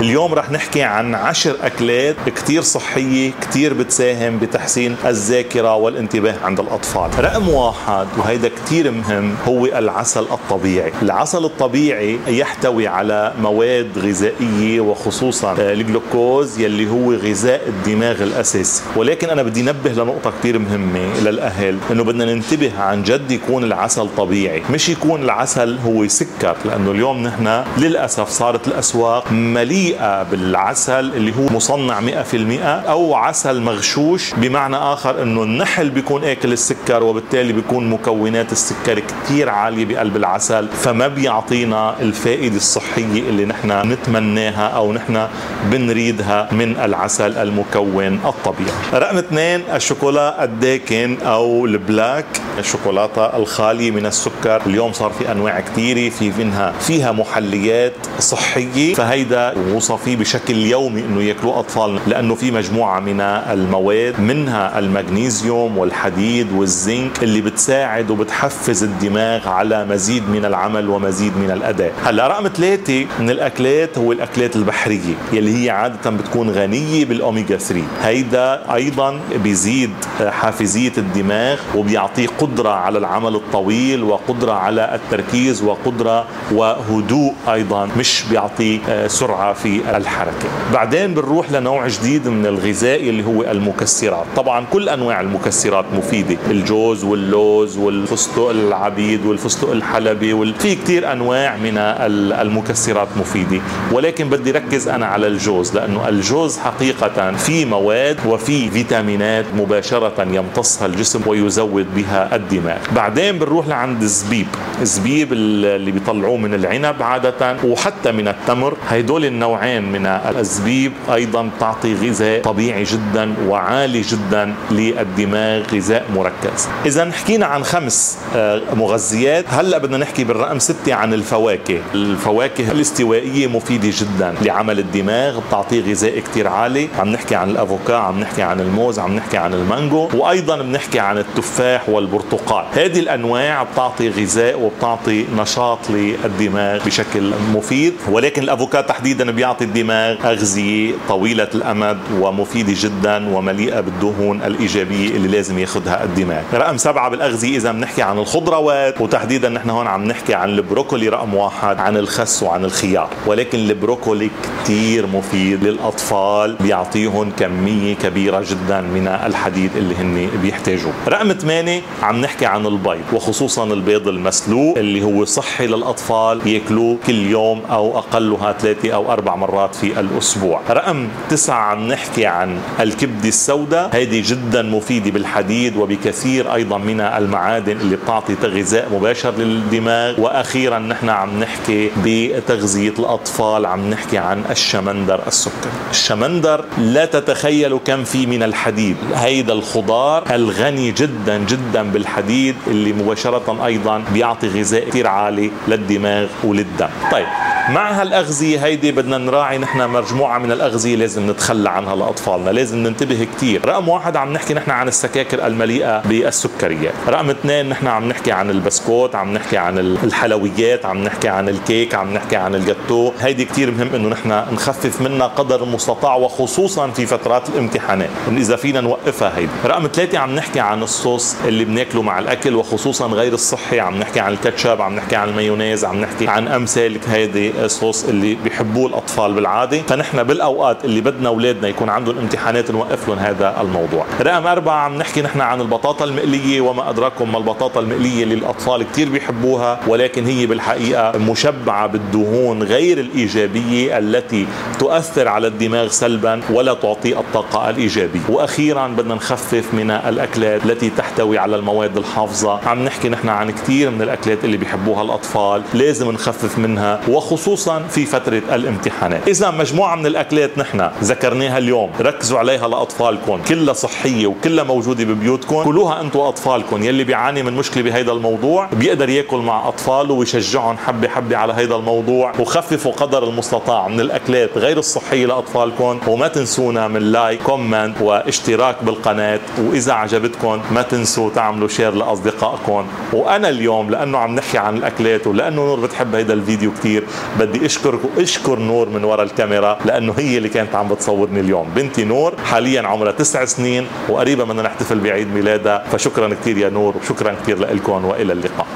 اليوم رح نحكي عن عشر أكلات كتير صحية كتير بتساهم بتحسين الذاكرة والانتباه عند الأطفال. رقم واحد وهيدا كتير مهم هو العسل الطبيعي. العسل الطبيعي يحتوي على مواد غذائية وخصوصا الجلوكوز يلي هو غذاء الدماغ الأساسي. ولكن أنا بدي نبه لنقطة كتير مهمة للأهل إنه بدنا ننتبه عن جد يكون العسل طبيعي. مش يكون العسل هو سكر لأنه اليوم نحن للأسف صارت الأسواق مليئة بالعسل اللي هو مصنع 100% أو عسل مغشوش بمعنى آخر أنه النحل بيكون آكل السكر وبالتالي بيكون مكونات السكر كتير عالية بقلب العسل فما بيعطينا الفائدة الصحية اللي نحن نتمناها أو نحن بنريدها من العسل المكون الطبيعي. رقم اثنين الشوكولا الداكن أو البلاك. الشوكولاتة الخالية من السكر. اليوم صار في أنواع كثيرة في منها فيها محليات صحية فهيدا وصفي بشكل يومي إنه ياكلوه اطفالنا لأنه في مجموعة من المواد منها المغنيسيوم والحديد والزنك اللي بتساعد وبتحفز الدماغ على مزيد من العمل ومزيد من الأداء. هلأ رقم ثلاثة من الأكلات هو الأكلات البحرية يلي هي عادة بتكون غنية بالاوميجا 3 هيدا أيضا بيزيد حافزية الدماغ وبيعطيه قدرة على العمل الطويل وقدرة على التركيز وقدرة وهدوء أيضا مش بيعطي آه، سرعة في الحركة. بعدين بنروح لنوع جديد من الغذاء اللي هو المكسرات. طبعا كل أنواع المكسرات مفيدة. الجوز واللوز والفستق العبيد والفستق الحلبي وال... في كثير أنواع من المكسرات مفيدة. ولكن بدي ركز أنا على الجوز لأنه الجوز حقيقة في مواد وفي فيتامينات مباشرة يمتصها الجسم ويزود بها الدماغ. بعدين بنروح لعند الزبيب. الزبيب اللي بيطلعوه من العنب عادة وحتى من التمر. هيدول النوعين من الزبيب أيضا تعطي غذاء طبيعي جدا وعالي جدا للدماغ غذاء مركز. اذا حكينا عن خمس آه، مغذيات. هلأ بدنا نحكي بالرقم ستة عن الفواكه. الفواكه الاستوائية مفيدة جدا لعمل الدماغ بتعطيه غذاء كتير عالي. عم نحكي عن الأفوكا عم نحكي عن الموز عم نحكي عن المانجو. وأيضا بنحكي عن التفاح والبرتقال. هذه الأنواع بتعطي غذاء وبتعطي نشاط للدماغ بشكل مفيد. ولكن الأفوكا تحديدا بيعطي الدماغ أغذية طويلة الأمد ومفيدة جدا ومليئة بالدهون الإيجابية اللي لازم ياخذها الدماغ. رقم سبعة بالأغذية إذا بنحكي عن الخضروات وتحديدا نحن هون عم نحكي عن البروكولي رقم واحد عن الخس وعن الخيار. ولكن البروكولي كثير مفيد للأطفال بيعطيهم كمية كبيرة جدا من الحديد اللي هن بيحتاجوه. رقم ثمانية عم نحكي عن البيض وخصوصا البيض المسلوق اللي هو صحي للأطفال ياكلوه كل يوم أو أقلها ثلاثة أو أربع مرات في الأسبوع. رقم تسعة عم نحكي عن الكبدة السوداء. هذه جدا مفيدة بالحديد وبكثير أيضا من المعادن اللي بتعطي غذاء مباشر للدماغ. وأخيرا نحن عم نحكي بتغذية الأطفال عم نحكي عن الشمندر السكري. الشمندر لا تتخيلوا كم في من الحديد. هيدا الخضار الغني جدا جدا بالحديد اللي مباشرة أيضا بيعطي غذاء كثير عالي للدماغ وللدم. طيب مع هالأغذية هيدي بدنا نراعي نحن مجموعة من الأغذية لازم نتخلى عنها لأطفالنا لازم ننتبه كثير رقم واحد عم نحكي نحن عن السكاكر المليئة بالسكريات. رقم اثنين نحن عم نحكي عن البسكوت عم نحكي عن الحلويات عم نحكي عن الكيك عم نحكي عن الجاتو. هيدي كثير مهم إنه نحن نخفف منها قدر المستطاع وخصوصا في فترات الامتحانات إذا فينا نوقفها هيدي. رقم ثلاثة عم نحكي عن الصوص اللي بناكله مع الأكل وخصوصا غير الصحي. عم نحكي عن الكاتشب عم نحكي عن المايونيز عم نحكي عن أمثال هيدي الصوص اللي بيحبوه الأطفال بالعادة. فنحن بالأوقات اللي بدنا أولادنا يكون عندهم امتحانات نوقف لهم هذا الموضوع. رقم أربعة عم نحكي نحن عن البطاطا المقلية وما أدراكم ما البطاطا المقلية اللي الأطفال كثير بيحبوها ولكن هي بالحقيقة مشبعة بالدهون غير الإيجابية التي تؤثر على الدماغ سلبا ولا تعطي الطاقة الإيجابية. وأخيرا بدنا نخفف من الأكلات التي تحتوي على المواد الحافظة. عم نحكي نحن عن كثير من الأكلات اللي بيحبوها الأطفال لازم نخفف منها. وخصوصا في فترة الامتحانات. إذا مجموعة من الأكلات نحن ذكرناها اليوم ركزوا عليها لأطفالكم. كلها صحية وكلها موجودة ببيوتكم. كلوها أنتم أطفالكم يلي بيعاني من مشكلة بهذا الموضوع بيقدر ياكل مع أطفاله ويشجعهم حبة حبة على هذا الموضوع وخففوا قدر المستطاع من الأكلات غير الصحية لأطفالكم. وما تنسونا من like comment واشتراك بالقناة. وإذا عجبتكم ما تنسوا تعملوا share لأصدقائكم. وأنا اليوم لأنه عم نحكي عن الأكلات ولأنه نور بتحب هذا الفيديو كثير بدي اشكرك واشكر نور من وراء الكاميرا لأنه هي اللي كانت عم بتصورني اليوم. بنتي نور حاليا عمرها تسع سنين وقريبا بدنا نحتفل بعيد ميلادها. فشكرا كثير يا نور وشكرا كثير لكم وإلى اللقاء.